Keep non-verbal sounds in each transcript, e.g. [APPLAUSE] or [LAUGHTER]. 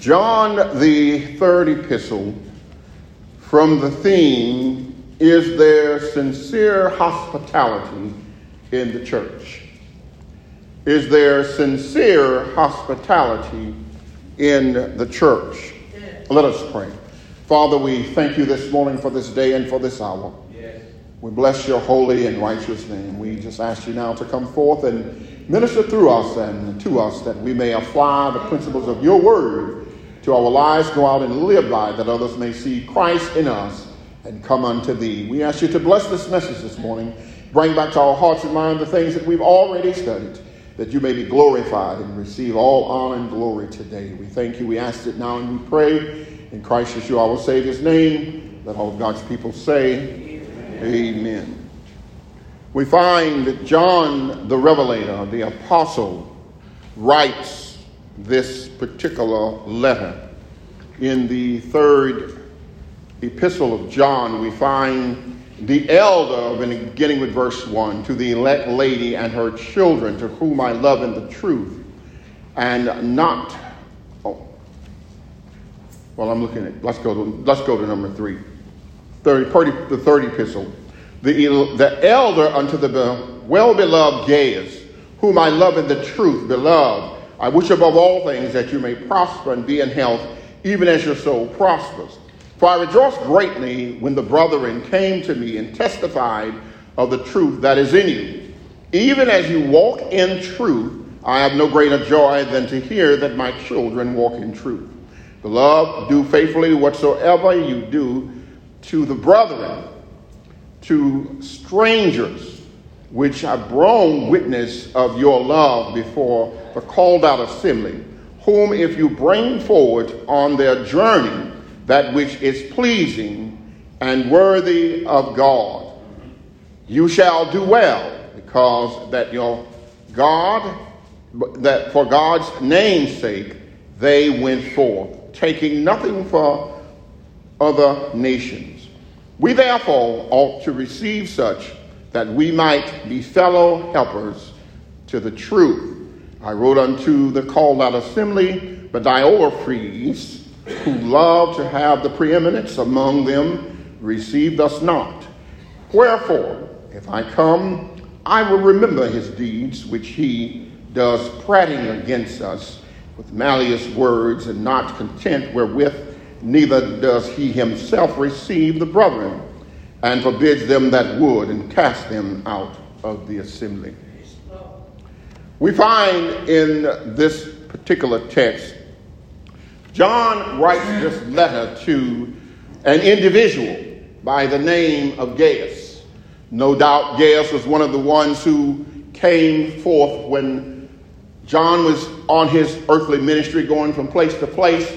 John, the third epistle, from the theme, Is there sincere hospitality in the church? Is there sincere hospitality in the church? Let us pray. Father, we thank you this morning for this day and for this hour. Yes. We bless your holy and righteous name. We just ask you now to come forth and minister through us and to us that we may apply the principles of your word to our lives, go out and live by, that others may see Christ in us and come unto thee. We ask you to bless this message this morning. Bring back to our hearts and mind the things that we've already studied, that you may be glorified and receive all honor and glory today. We thank you. We ask it now and we pray in Christ Yeshua, our Savior's name. Let all of God's people say, Amen. Amen. We find that John the Revelator, the apostle, writes this particular letter. In the third epistle of John, we find the elder, beginning with verse 1, to the elect lady and her children, to whom I love in the truth, and not. Oh, well, I'm looking at. Let's go to let's go to number three. 30, 30 the third epistle. The, the elder unto the well beloved Gaius, whom I love in the truth, beloved I wish above all things that you may prosper and be in health, even as your soul prospers. For I rejoiced greatly when the brethren came to me and testified of the truth that is in you. Even as you walk in truth, I have no greater joy than to hear that my children walk in truth. Beloved, do faithfully whatsoever you do to the brethren, to strangers which have borne witness of your love before the called out assembly, whom if you bring forward on their journey that which is pleasing and worthy of God, you shall do well, because that your God, that for God's name's sake, they went forth, taking nothing for other nations. We therefore ought to receive such that we might be fellow helpers to the truth. I wrote unto the called out assembly, but Diotrephes, who loved to have the preeminence among them, received us not. Wherefore, if I come, I will remember his deeds which he does prating against us with malicious words, and not content wherewith, neither does he himself receive the brethren and forbids them that would and cast them out of the assembly. We find in this particular text, John writes this letter to an individual by the name of Gaius. No doubt Gaius was one of the ones who came forth when John was on his earthly ministry going from place to place.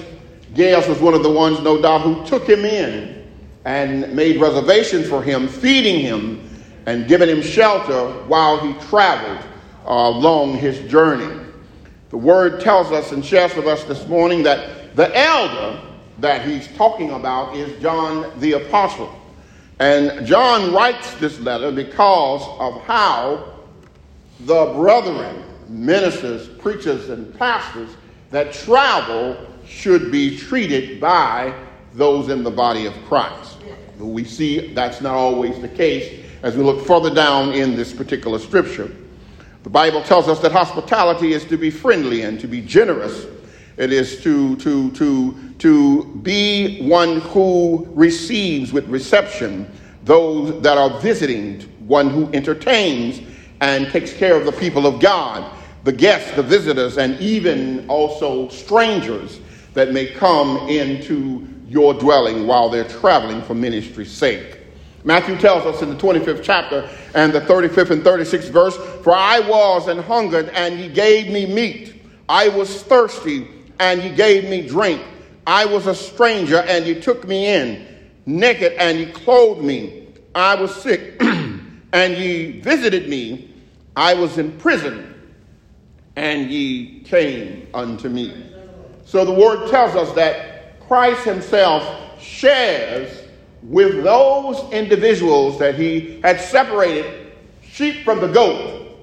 Gaius was one of the ones, no doubt, who took him in and made reservations for him, feeding him and giving him shelter while he traveled uh, along his journey. The word tells us and shares with us this morning that the elder that he's talking about is John the Apostle. And John writes this letter because of how the brethren, ministers, preachers, and pastors that travel should be treated by those in the body of Christ. But we see that's not always the case as we look further down in this particular scripture. The Bible tells us that hospitality is to be friendly and to be generous. It is to, to, to, to be one who receives with reception those that are visiting, one who entertains and takes care of the people of God, the guests, the visitors, and even also strangers that may come into your dwelling while they're traveling for ministry's sake. Matthew tells us in the 25th chapter and the 35th and 36th verse, For I was and hungered, and ye gave me meat. I was thirsty, and ye gave me drink. I was a stranger, and ye took me in. Naked, and ye clothed me. I was sick, [CLEARS THROAT] and ye visited me. I was in prison, and ye came unto me. So the word tells us that Christ himself shares with those individuals that he had separated sheep from the goat.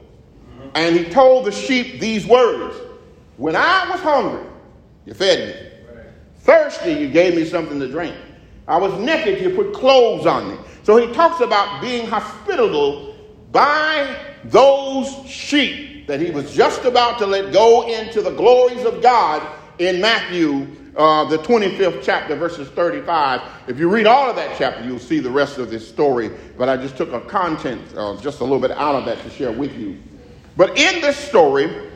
And he told the sheep these words When I was hungry, you fed me. Thirsty, you gave me something to drink. I was naked, you put clothes on me. So he talks about being hospitable by those sheep that he was just about to let go into the glories of God in Matthew, uh, the 25th chapter, verses 35. If you read all of that chapter, you'll see the rest of this story. But I just took a content, uh, just a little bit out of that to share with you. But in this story,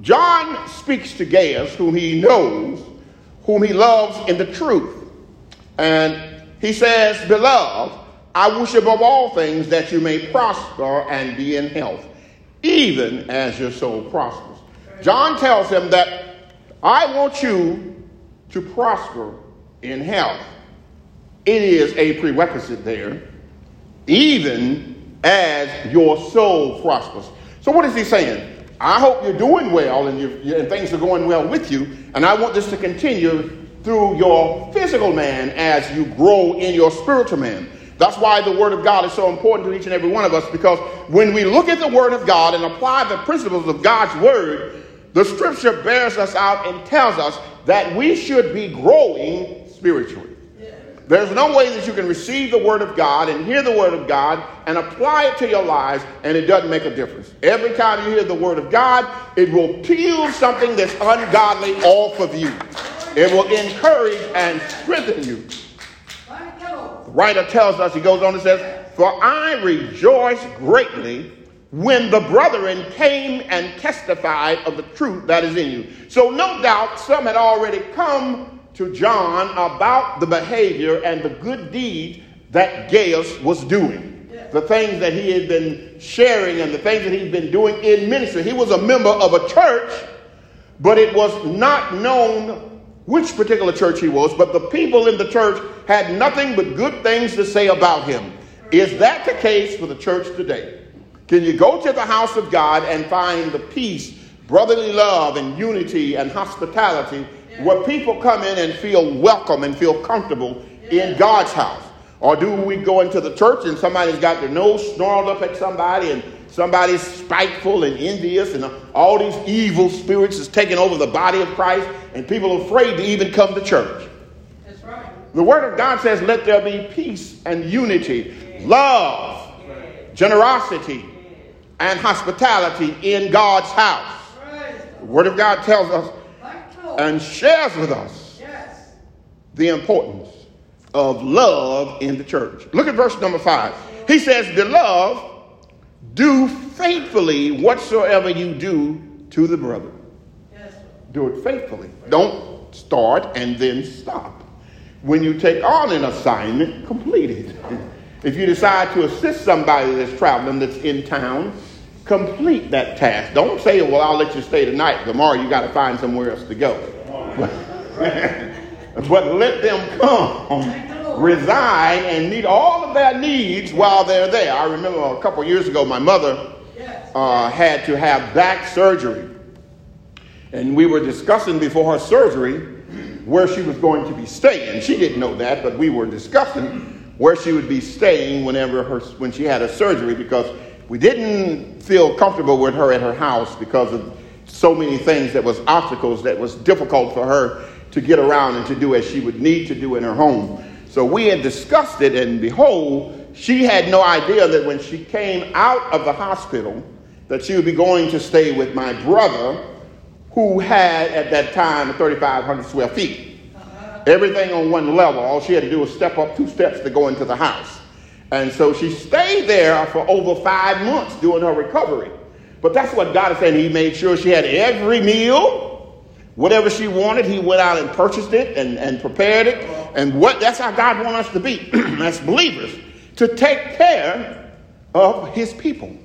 John speaks to Gaius, whom he knows, whom he loves in the truth. And he says, Beloved, I wish above all things that you may prosper and be in health, even as your soul prospers. John tells him that I want you to prosper in health. It is a prerequisite there, even as your soul prospers. So, what is he saying? I hope you're doing well and, and things are going well with you, and I want this to continue through your physical man as you grow in your spiritual man. That's why the Word of God is so important to each and every one of us because when we look at the Word of God and apply the principles of God's Word, the Scripture bears us out and tells us that we should be growing spiritually. There's no way that you can receive the Word of God and hear the Word of God and apply it to your lives and it doesn't make a difference. Every time you hear the Word of God, it will peel something that's ungodly off of you. It will encourage and strengthen you. The writer tells us, he goes on and says, For I rejoice greatly when the brethren came and testified of the truth that is in you. So, no doubt, some had already come to John about the behavior and the good deeds that Gaius was doing. The things that he had been sharing and the things that he'd been doing in ministry. He was a member of a church, but it was not known which particular church he was, but the people in the church had nothing but good things to say about him. Is that the case for the church today? Can you go to the house of God and find the peace, brotherly love, and unity and hospitality yeah. where people come in and feel welcome and feel comfortable yeah. in God's house? Or do we go into the church and somebody's got their nose snarled up at somebody and somebody's spiteful and envious and all these evil spirits is taking over the body of Christ and people are afraid to even come to church. That's right. The Word of God says, let there be peace and unity, love, generosity, and hospitality in God's house. The Word of God tells us and shares with us the importance of love in the church. Look at verse number five. He says, Beloved, do faithfully whatsoever you do to the brother. Do it faithfully. Don't start and then stop. When you take on an assignment, complete it. If you decide to assist somebody that's traveling that's in town, complete that task. Don't say, well, I'll let you stay tonight. Tomorrow you got to find somewhere else to go. [LAUGHS] but let them come reside and meet all of their needs while they're there. I remember a couple years ago, my mother uh, had to have back surgery. And we were discussing before her surgery where she was going to be staying. She didn't know that, but we were discussing where she would be staying whenever her, when she had a surgery because we didn't feel comfortable with her at her house because of so many things that was obstacles that was difficult for her to get around and to do as she would need to do in her home. So we had discussed it, and behold, she had no idea that when she came out of the hospital, that she would be going to stay with my brother, who had at that time 3,500 square feet. Uh-huh. Everything on one level. All she had to do was step up two steps to go into the house. And so she stayed there for over five months doing her recovery. But that's what God is saying. He made sure she had every meal, Whatever she wanted, he went out and purchased it and, and prepared it. And what that's how God wants us to be [CLEARS THROAT] as believers, to take care of his people.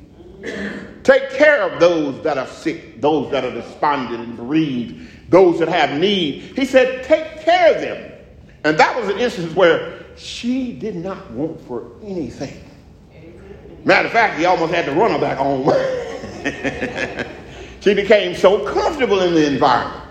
Take care of those that are sick, those that are despondent and bereaved, those that have need. He said, take care of them. And that was an instance where she did not want for anything. Matter of fact, he almost had to run her back home. [LAUGHS] she became so comfortable in the environment.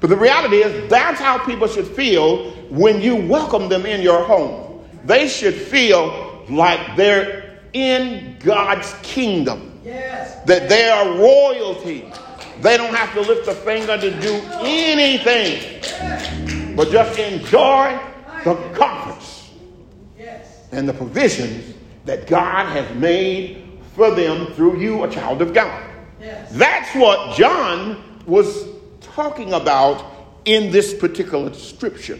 But the reality is, that's how people should feel when you welcome them in your home. They should feel like they're in God's kingdom, yes. that they are royalty. They don't have to lift a finger to do anything. but just enjoy the comforts and the provisions that God has made for them through you, a child of God. Yes. That's what John was talking about in this particular scripture.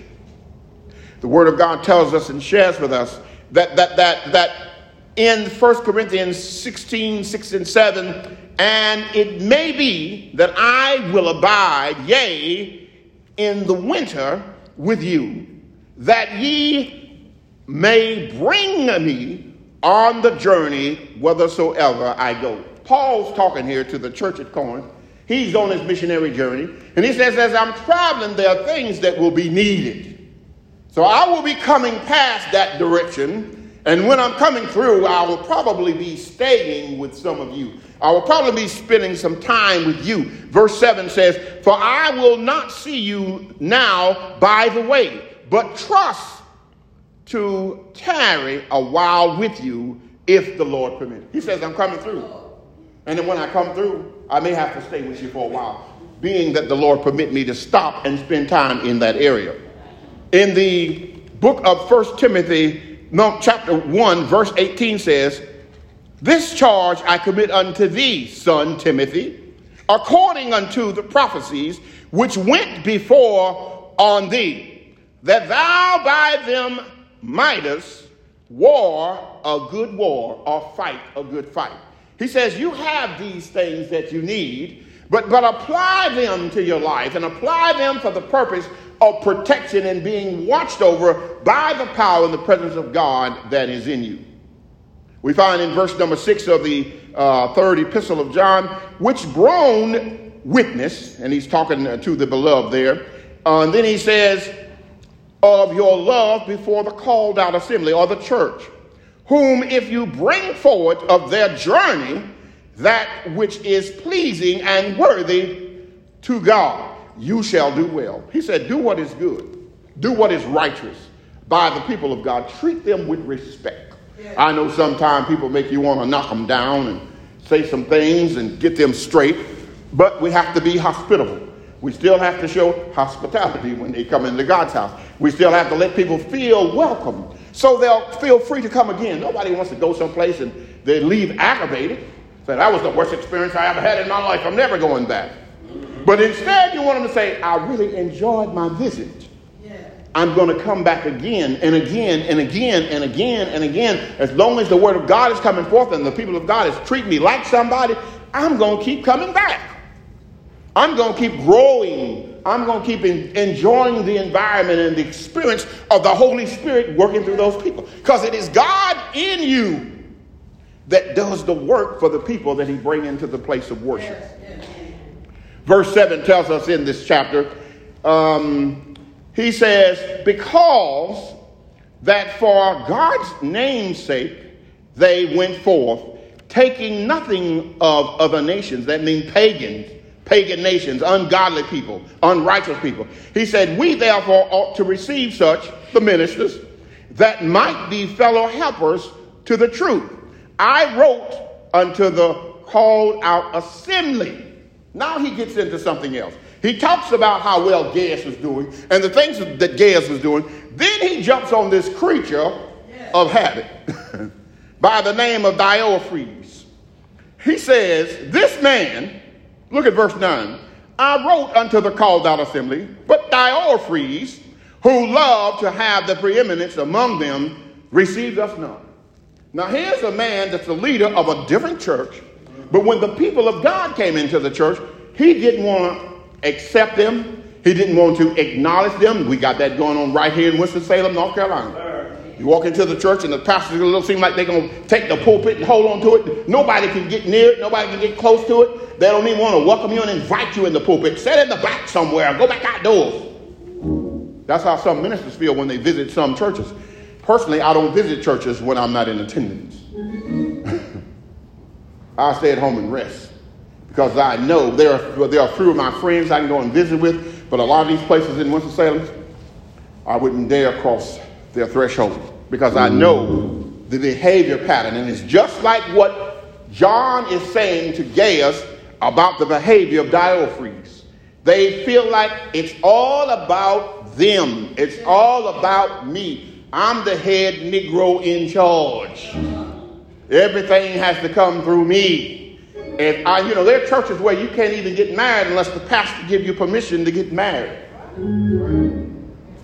The Word of God tells us and shares with us that, that, that, that in 1 Corinthians 16, 6 and 7, and it may be that I will abide, yea, in the winter with you, that ye may bring me on the journey whithersoever I go. Paul's talking here to the church at Corinth. He's on his missionary journey. And he says, as I'm traveling, there are things that will be needed. So I will be coming past that direction and when I'm coming through, I will probably be staying with some of you. I will probably be spending some time with you. Verse 7 says, For I will not see you now by the way, but trust to tarry a while with you if the Lord permits. He says, I'm coming through. And then when I come through, I may have to stay with you for a while, being that the Lord permit me to stop and spend time in that area. In the book of First Timothy, chapter 1, verse 18 says, This charge I commit unto thee, son Timothy, according unto the prophecies which went before on thee, that thou by them mightest war a good war or fight a good fight. He says, You have these things that you need, but, but apply them to your life and apply them for the purpose of protection and being watched over by the power and the presence of God that is in you. We find in verse number six of the uh, third epistle of John, which groan witness, and he's talking to the beloved there. Uh, and then he says, of your love before the called out assembly or the church, whom if you bring forward of their journey that which is pleasing and worthy to God you shall do well. He said, Do what is good, do what is righteous by the people of God. Treat them with respect. I know sometimes people make you want to knock them down and say some things and get them straight, but we have to be hospitable. We still have to show hospitality when they come into God's house. We still have to let people feel welcome so they'll feel free to come again. Nobody wants to go someplace and they leave aggravated. Say, that was the worst experience I ever had in my life. I'm never going back. But instead, you want them to say, I really enjoyed my visit. Yeah. I'm going to come back again and again and again and again and again. As long as the word of God is coming forth and the people of God is treating me like somebody, I'm going to keep coming back. I'm going to keep growing. I'm going to keep in, enjoying the environment and the experience of the Holy Spirit working through those people. Because it is God in you that does the work for the people that he bring into the place of worship. Verse 7 tells us in this chapter, um, he says, Because that for God's name's sake they went forth, taking nothing of other nations, that means pagans, pagan nations, ungodly people, unrighteous people. He said, We therefore ought to receive such, the ministers, that might be fellow helpers to the truth. I wrote unto the called out assembly now he gets into something else. He talks about how well Gaius was doing and the things that Gaius was doing. Then he jumps on this creature of habit [LAUGHS] by the name of Diotrephes. He says, This man, look at verse 9, I wrote unto the called out assembly, but Diotrephes, who loved to have the preeminence among them, received us not. Now here's a man that's the leader of a different church but when the people of God came into the church, he didn't want to accept them. He didn't want to acknowledge them. We got that going on right here in Winston-Salem, North Carolina. You walk into the church and the pastors don't seem like they're going to take the pulpit and hold on to it. Nobody can get near it. Nobody can get close to it. They don't even want to welcome you and invite you in the pulpit. Sit in the back somewhere. Go back outdoors. That's how some ministers feel when they visit some churches. Personally, I don't visit churches when I'm not in attendance. [LAUGHS] I'll stay at home and rest because I know there are, there are few of my friends I can go and visit with, but a lot of these places in Winston-Salem, I wouldn't dare cross their threshold because I know the behavior pattern. And it's just like what John is saying to Gaius about the behavior of Diotrephes. They feel like it's all about them. It's all about me. I'm the head Negro in charge. Everything has to come through me. And I, you know, there are churches where you can't even get married unless the pastor give you permission to get married.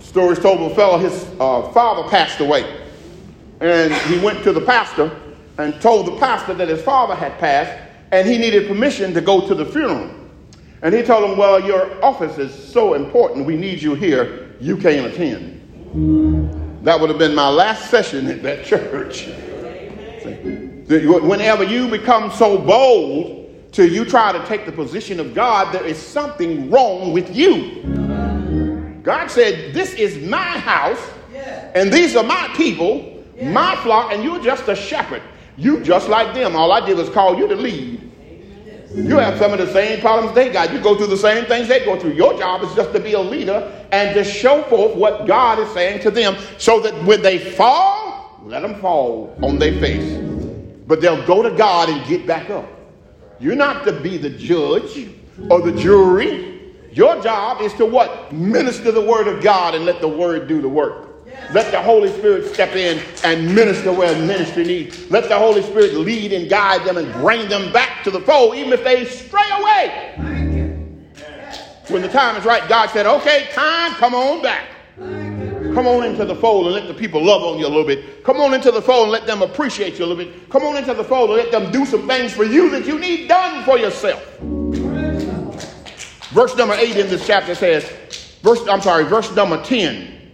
Stories told of a fellow, his uh, father passed away. And he went to the pastor and told the pastor that his father had passed and he needed permission to go to the funeral. And he told him, Well, your office is so important, we need you here, you can't attend. That would have been my last session at that church. Whenever you become so bold till you try to take the position of God, there is something wrong with you. God said, This is my house, and these are my people, my flock, and you're just a shepherd. You just like them. All I did was call you to lead. You have some of the same problems they got. You go through the same things they go through. Your job is just to be a leader and to show forth what God is saying to them so that when they fall, let them fall on their face. But they'll go to God and get back up. You're not to be the judge or the jury. Your job is to what? Minister the word of God and let the word do the work. Let the Holy Spirit step in and minister where ministry needs. Let the Holy Spirit lead and guide them and bring them back to the fold, even if they stray away. When the time is right, God said, okay, time, come on back. Come on into the fold and let the people love on you a little bit. Come on into the fold and let them appreciate you a little bit. Come on into the fold and let them do some things for you that you need done for yourself. Verse number 8 in this chapter says, verse, I'm sorry, verse number 10.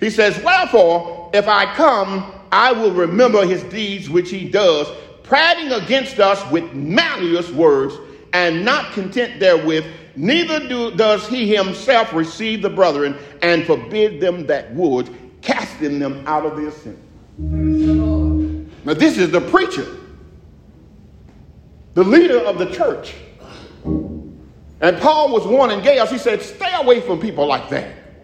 He says, Wherefore, if I come, I will remember his deeds which he does, prating against us with malicious words, and not content therewith, neither do, does he himself receive the brethren and forbid them that would, casting them out of the assembly. Now, this is the preacher, the leader of the church. And Paul was warning Gaius, he said, Stay away from people like that.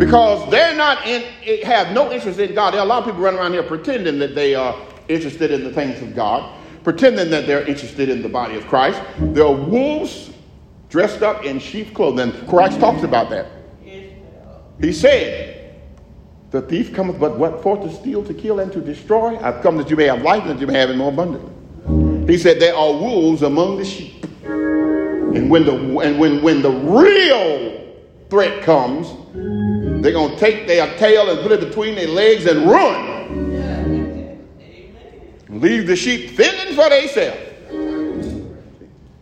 Because they're not in have no interest in god. There are a lot of people running around here pretending that they are interested in the things of god pretending that they're interested in the body of christ. There are wolves dressed up in sheep clothing. Christ talks about that. He said the thief cometh but what for? To steal to kill and to destroy. I've come that you may have life and that you may have it more abundantly. He said there are wolves among the sheep and when the and when when the real threat comes they're to take their tail and put it between their legs and run. Leave the sheep fending for themselves.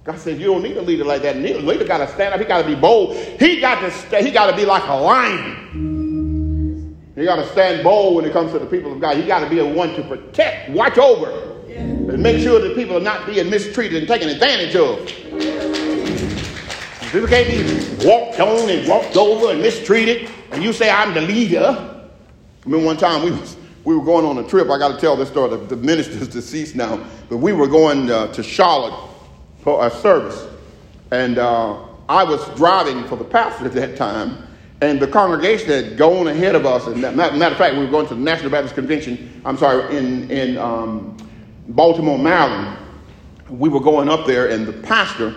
God says you don't need a leader like that. A leader got to stand up. He got to be bold. He got to stay, he got to be like a lion. He got to stand bold when it comes to the people of God. He got to be the one to protect, watch over, and make sure that people are not being mistreated and taken advantage of. People can't be walked on and walked over and mistreated and you say I'm the leader. I remember one time we was we were going on a trip. I got to tell this story. The, the minister's [LAUGHS] deceased now, but we were going uh, to Charlotte for a service, and uh, I was driving for the pastor at [LAUGHS] that time, and the congregation had gone ahead of us. And matter of fact, we were going to the National Baptist Convention. I'm sorry, in in um, Baltimore, Maryland. We were going up there, and the pastor,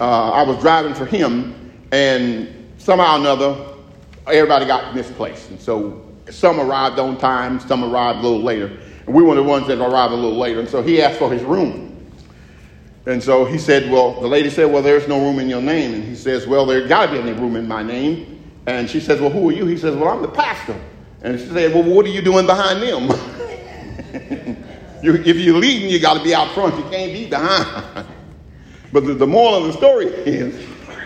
uh, I was driving for him, and somehow or another, everybody got misplaced. And so some arrived on time, some arrived a little later. And we were the ones that arrived a little later. And so he asked for his room. And so he said, Well, the lady said, Well, there's no room in your name. And he says, Well, there got to be any room in my name. And she says, Well, who are you? He says, Well, I'm the pastor. And she said, Well, what are you doing behind them? [LAUGHS] you, if you're leading, you got to be out front. You can't be behind. [LAUGHS] but the, the moral of the story is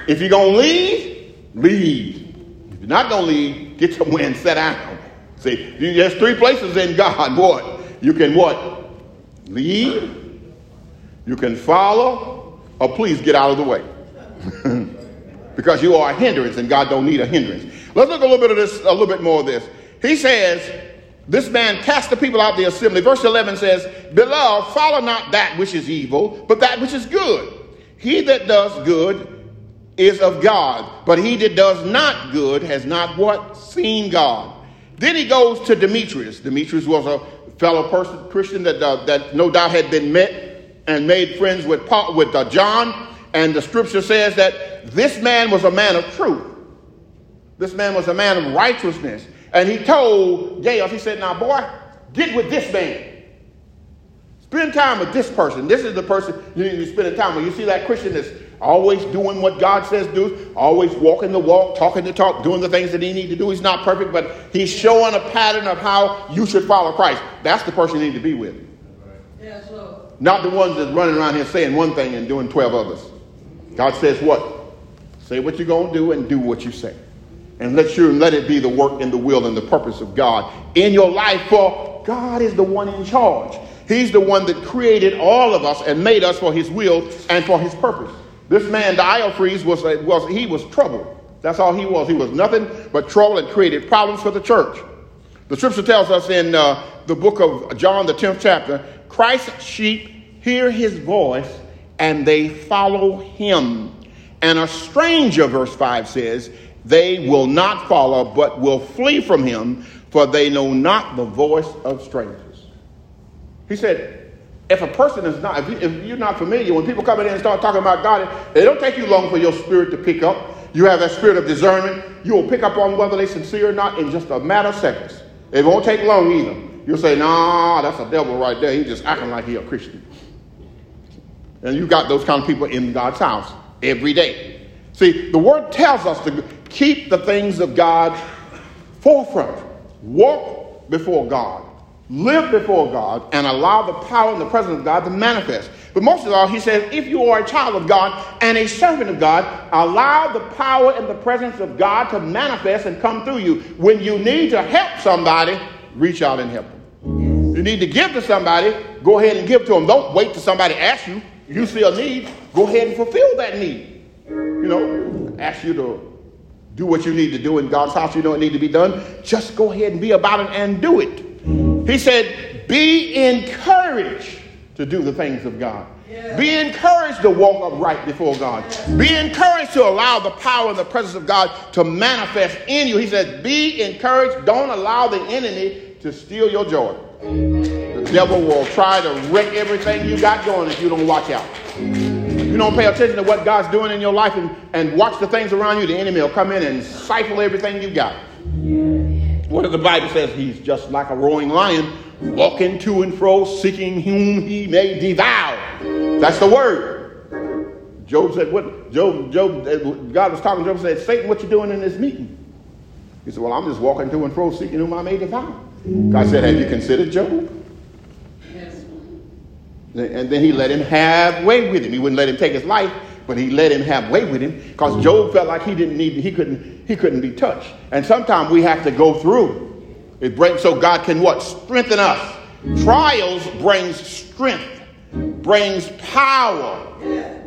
if you're going to lead, lead If you're not going to leave, get somewhere and sit down. See, there's three places in God. What? You can what? Lead, you can follow, or please get out of the way. [LAUGHS] because you are a hindrance and God don't need a hindrance. Let's look a little bit of this, a little bit more of this. He says, this man cast the people out of the assembly. Verse 11 says, Beloved, follow not that which is evil, but that which is good. He that does good is of God, but he that does not good has not what? Seen God. Then he goes to Demetrius. Demetrius was a fellow person, Christian that, uh, that no doubt had been met and made friends with, Paul, with uh, John. And the scripture says that this man was a man of truth. This man was a man of righteousness. And he told Gaius, he said, Now, boy, get with this man. Spend time with this person. This is the person you need to spend time with. You see that Christian that's always doing what God says do, always walking the walk, talking the talk, doing the things that he need to do. He's not perfect, but he's showing a pattern of how you should follow Christ. That's the person you need to be with. Not the ones that's running around here saying one thing and doing 12 others. God says what? Say what you're going to do and do what you say. And let you let it be the work and the will and the purpose of God in your life, for God is the one in charge. He's the one that created all of us and made us for his will and for his purpose. This man, Diotrephes, was, was he was trouble. That's all he was. He was nothing but trouble and created problems for the church. The scripture tells us in uh, the book of John, the 10th chapter, Christ's sheep hear his voice and they follow him. And a stranger, verse 5 says, they will not follow, but will flee from him, for they know not the voice of strangers. He said, if a person is not, if, you, are not familiar, when people come in and start talking about God, it don't take you long for your spirit to pick up. You have that spirit of discernment. You will pick up on whether they're sincere or not in just a matter of seconds. It won't take long either. You'll say, nah, that's a devil right there. He's just acting like he's a Christian. And you got those kind of people in God's house every day. See, the word tells us to keep the things of God forefront. Walk before God live before God and allow the power and the presence of God to manifest. But most of all, he says, if you are a child of God and a servant of God, allow the power and the presence of God to manifest and come through you. When you need to help somebody, reach out and help them. You need to give to somebody, go ahead and give to them. Don't wait till somebody asks you. You see a need, go ahead and fulfill that need. You know, ask you to do what you need to do in God's house. You know it need to be done. Just go ahead and be about it and do it. He said, Be encouraged to do the things of God. Yeah. Be encouraged to walk upright before God. Yeah. Be encouraged to allow the power and the presence of God to manifest in you. He said, Be encouraged. Don't allow the enemy to steal your joy. The devil will try to wreck everything you got going if you don't watch out. You don't pay attention to what God's doing in your life and, and watch the things around you, the enemy will come in and stifle everything you got. What does the Bible says? He's just like a roaring lion, walking to and fro, seeking whom he may devour. That's the word. Job said, "What?" Job, Job, God was talking to Job. Said, "Satan, what you doing in this meeting?" He said, "Well, I'm just walking to and fro, seeking whom I may devour." God said, "Have you considered Job?" And then he let him have way with him. He wouldn't let him take his life, but he let him have way with him because Job felt like he didn't need, he couldn't, he couldn't be touched. And sometimes we have to go through. It so God can what? Strengthen us. Trials brings strength, brings power,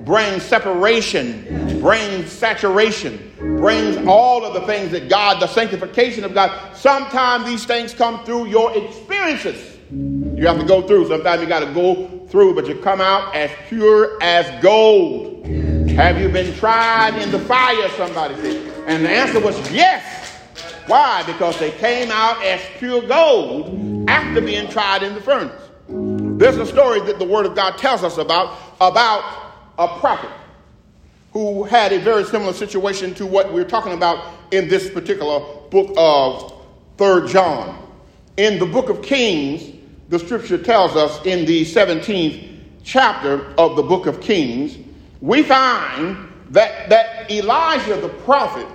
brings separation, brings saturation, brings all of the things that God, the sanctification of God. Sometimes these things come through your experiences. You have to go through. Sometimes you got to go through, but you come out as pure as gold. Have you been tried in the fire? Somebody said. And the answer was yes. Why? Because they came out as pure gold after being tried in the furnace. There's a story that the Word of God tells us about about a prophet who had a very similar situation to what we're talking about in this particular book of Third John. In the book of Kings, the scripture tells us in the 17th chapter of the book of Kings, we find that, that Elijah the prophet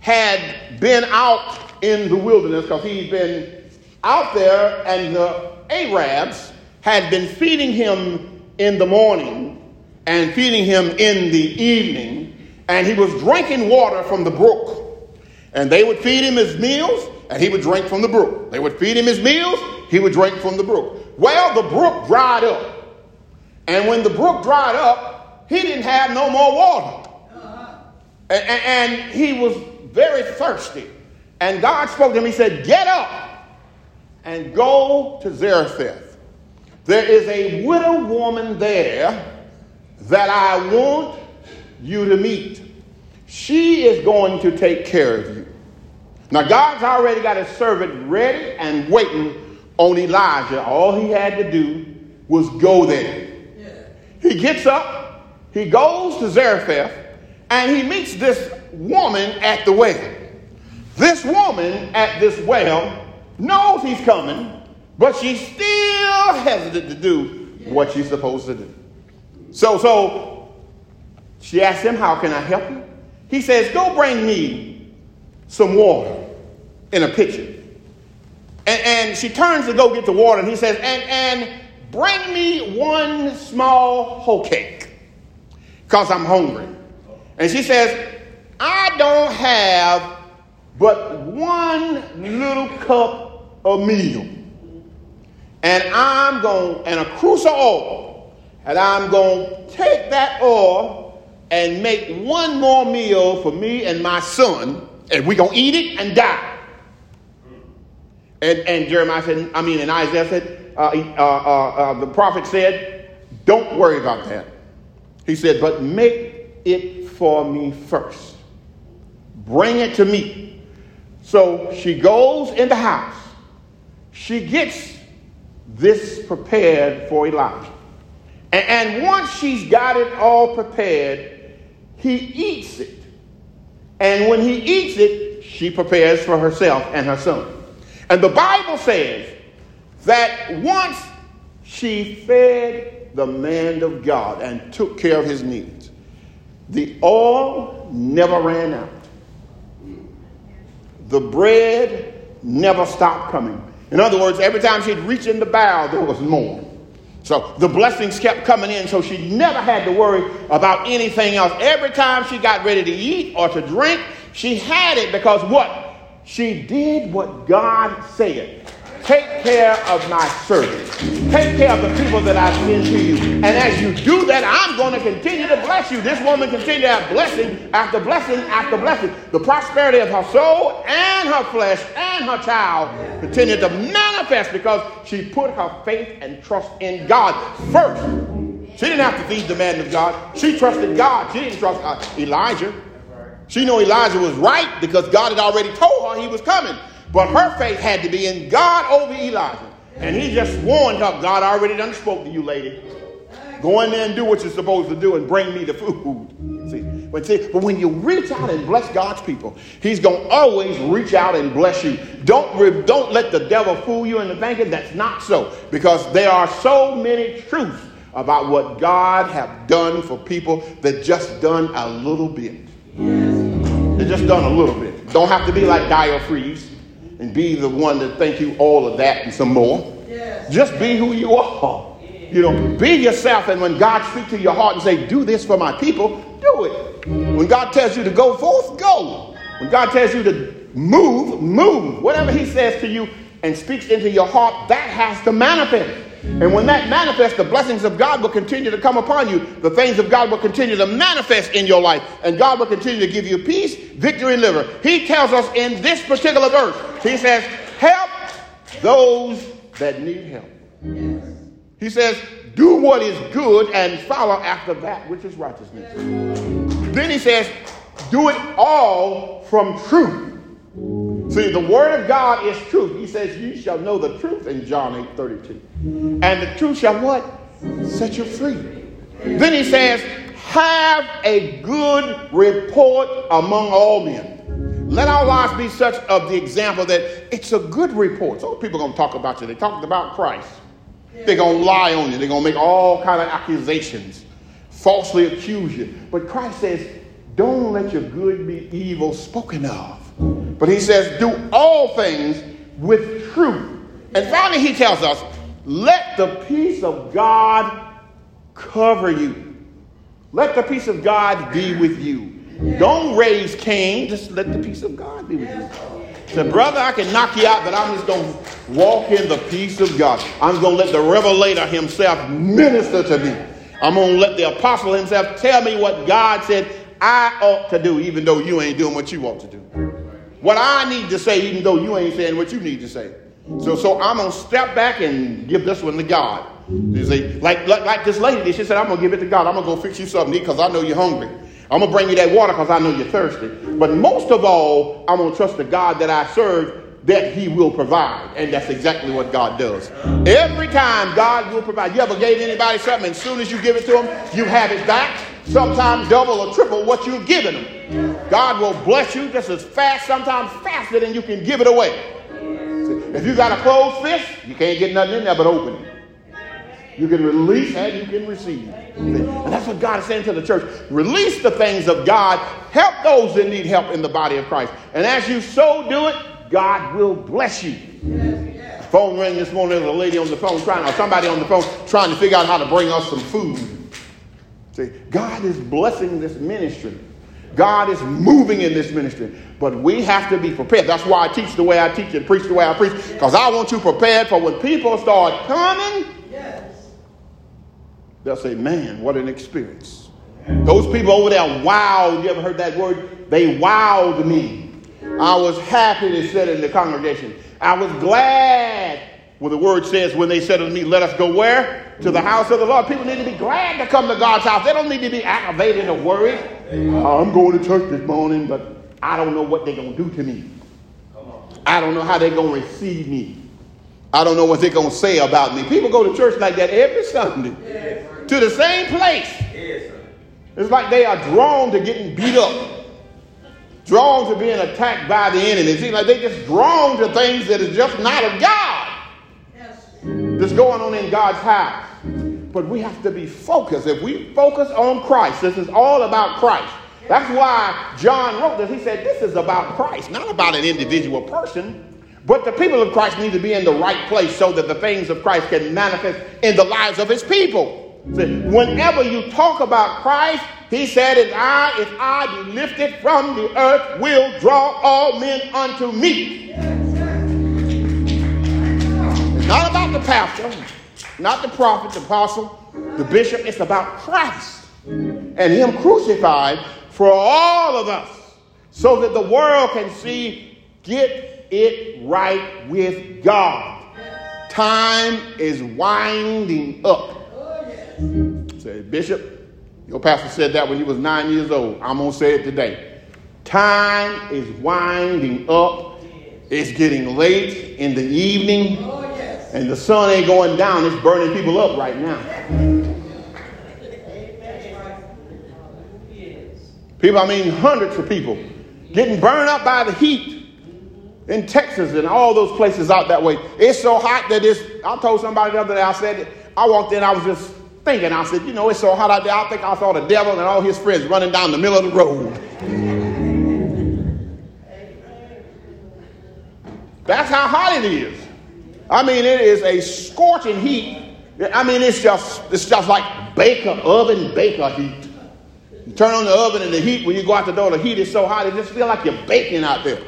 had been out in the wilderness because he'd been out there and the Arabs had been feeding him in the morning and feeding him in the evening, and he was drinking water from the brook. And they would feed him his meals, and he would drink from the brook. They would feed him his meals, he would drink from the brook. Well, the brook dried up. And when the brook dried up, he didn't have no more water. Uh-huh. And, and, and he was very thirsty. And God spoke to him. He said, Get up and go to Zarephath. There is a widow woman there that I want you to meet. She is going to take care of you. Now, God's already got his servant ready and waiting on Elijah. All he had to do was go there. He gets up, he goes to Zarephath and he meets this woman at the well. This woman at this well knows he's coming, but she's still hesitant to do what she's supposed to do. So, so she asks him, How can I help you? He says, Go bring me some water in a pitcher. And, and she turns to go get the water, and he says, And, and bring me one small hoe cake, because I'm hungry. And she says, I don't have but one little cup of meal. And I'm going, and a of oil, and I'm going to take that oil and make one more meal for me and my son, and we're going to eat it and die. And, and Jeremiah said, I mean, and Isaiah said, uh, uh, uh, uh, the prophet said, don't worry about that. He said, but make it for me first. Bring it to me. So she goes in the house. She gets this prepared for Elijah. And, and once she's got it all prepared, he eats it. And when he eats it, she prepares for herself and her son. And the Bible says that once she fed the man of God and took care of his needs, the oil never ran out. The bread never stopped coming. In other words, every time she'd reach in the barrel, there was more. So the blessings kept coming in, so she never had to worry about anything else. Every time she got ready to eat or to drink, she had it because what? She did what God said. Take care of my servants. Take care of the people that I send to you. And as you do that, I'm going to continue to bless you. This woman continued to have blessing after blessing after blessing. The prosperity of her soul and her flesh and her child continued to manifest because she put her faith and trust in God first. She didn't have to feed the man of God. She trusted God. She didn't trust uh, Elijah. She knew Elijah was right because God had already told her he was coming. But her faith had to be in God over Elijah. And he just warned her, God already done spoke to you, lady. Go in there and do what you're supposed to do and bring me the food. See, but, see, but when you reach out and bless God's people, He's going to always reach out and bless you. Don't, don't let the devil fool you into thinking that's not so, because there are so many truths about what God have done for people that just done a little bit. They just done a little bit. Don't have to be like Diotrephes and be the one that think you all of that and some more. Yes. Just be who you are. You know, be yourself. And when God speaks to your heart and say, do this for my people, do it. When God tells you to go forth, go. When God tells you to move, move. Whatever he says to you and speaks into your heart, that has to manifest. And when that manifests, the blessings of God will continue to come upon you. The things of God will continue to manifest in your life. And God will continue to give you peace, victory, and liver. He tells us in this particular verse, He says, Help those that need help. He says, Do what is good and follow after that which is righteousness. Then He says, Do it all from truth. See, the word of God is truth. He says, You shall know the truth in John 8 32. And the truth shall what? Set you free. Then he says, Have a good report among all men. Let our lives be such of the example that it's a good report. So people are going to talk about you. They talked about Christ. They're going to lie on you. They're going to make all kind of accusations, falsely accuse you. But Christ says, don't let your good be evil spoken of. But he says, do all things with truth. And finally, he tells us, let the peace of God cover you. Let the peace of God be with you. Don't raise Cain, just let the peace of God be with you. Say, brother, I can knock you out, but I'm just going to walk in the peace of God. I'm going to let the revelator himself minister to me. I'm going to let the apostle himself tell me what God said I ought to do, even though you ain't doing what you ought to do. What I need to say, even though you ain't saying what you need to say. So, so I'm gonna step back and give this one to God. You see, like, like, like this lady, she said, I'm gonna give it to God. I'm gonna go fix you something because I know you're hungry. I'm gonna bring you that water because I know you're thirsty. But most of all, I'm gonna trust the God that I serve that He will provide. And that's exactly what God does. Every time God will provide. You ever gave anybody something, and as soon as you give it to them, you have it back? Sometimes double or triple what you've given them. God will bless you just as fast, sometimes faster than you can give it away. If you got a closed fist, you can't get nothing in there but open it. You can release and you can receive. And that's what God is saying to the church. Release the things of God. Help those that need help in the body of Christ. And as you so do it, God will bless you. Phone rang this morning. There's a lady on the phone trying, or somebody on the phone trying to figure out how to bring us some food. See, God is blessing this ministry. God is moving in this ministry, but we have to be prepared. That's why I teach the way I teach and preach the way I preach, because I want you prepared for when people start coming. Yes. They'll say, "Man, what an experience!" Those people over there, wow! You ever heard that word? They wowed me. I was happy to sit in the congregation. I was glad well, the word says, when they said to me, let us go where? To the house of the Lord. People need to be glad to come to God's house. They don't need to be aggravated or worried. Oh, I'm going to church this morning, but I don't know what they're going to do to me. I don't know how they're going to receive me. I don't know what they're going to say about me. People go to church like that every Sunday to the same place. It's like they are drawn to getting beat up drawn to being attacked by the enemy. It seems like they're just drawn to things that is just not of God that's going on in God's house. But we have to be focused. If we focus on Christ, this is all about Christ. That's why John wrote this. He said, This is about Christ, not about an individual person. But the people of Christ need to be in the right place so that the things of Christ can manifest in the lives of his people. whenever you talk about Christ, he said, If I, if I be lifted from the earth, will draw all men unto me. The pastor, not the prophet, the apostle, the bishop. It's about Christ and Him crucified for all of us so that the world can see, get it right with God. Time is winding up. Say, Bishop, your pastor said that when he was nine years old. I'm going to say it today. Time is winding up. It's getting late in the evening. And the sun ain't going down, it's burning people up right now. People, I mean, hundreds of people getting burned up by the heat in Texas and all those places out that way. It's so hot that it's, I told somebody the other day, I said, I walked in, I was just thinking, I said, you know, it's so hot out there, I think I saw the devil and all his friends running down the middle of the road. That's how hot it is. I mean, it is a scorching heat. I mean, it's just it's just like baker oven baker heat. You turn on the oven and the heat when you go out the door, the heat is so hot it just feels like you're baking out there.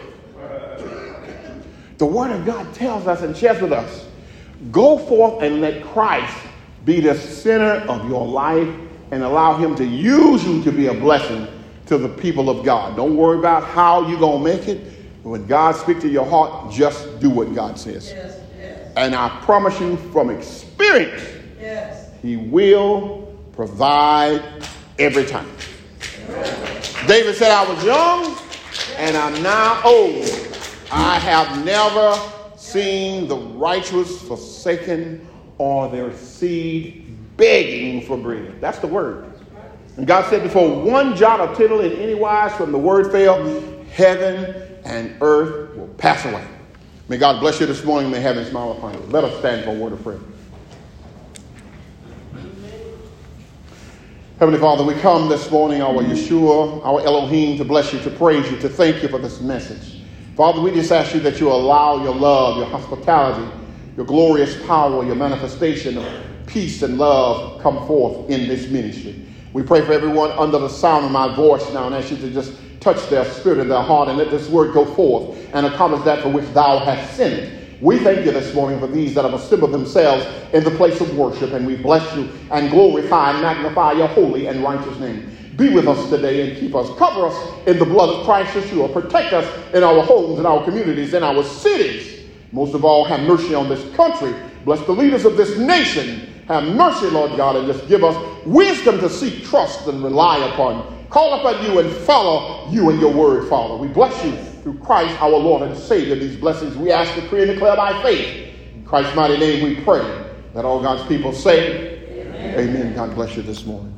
The Word of God tells us and shares with us: go forth and let Christ be the center of your life and allow Him to use you to be a blessing to the people of God. Don't worry about how you're gonna make it. When God speaks to your heart, just do what God says. Yes. And I promise you from experience, yes. He will provide every time. David said, I was young and I'm now old. I have never seen the righteous forsaken or their seed begging for bread. That's the word. And God said, before one jot or tittle in any wise from the word fell, heaven and earth will pass away. May God bless you this morning. May heaven smile upon you. Let us stand for a word of prayer. Heavenly Father, we come this morning, our Yeshua, our Elohim, to bless you, to praise you, to thank you for this message. Father, we just ask you that you allow your love, your hospitality, your glorious power, your manifestation of peace and love come forth in this ministry. We pray for everyone under the sound of my voice now and ask you to just touch their spirit and their heart and let this word go forth and accomplish that for which thou hast sent it. We thank you this morning for these that have assembled themselves in the place of worship, and we bless you and glorify and magnify your holy and righteous name. Be with us today and keep us. Cover us in the blood of Christ Yeshua. Protect us in our homes, in our communities, in our cities. Most of all, have mercy on this country. Bless the leaders of this nation. Have mercy, Lord God, and just give us wisdom to seek, trust, and rely upon call upon you and follow you and your word, Father. We bless you through Christ our Lord and Savior. These blessings we ask to pray and declare by faith. In Christ's mighty name we pray. That all God's people say, Amen. Amen. God bless you this morning.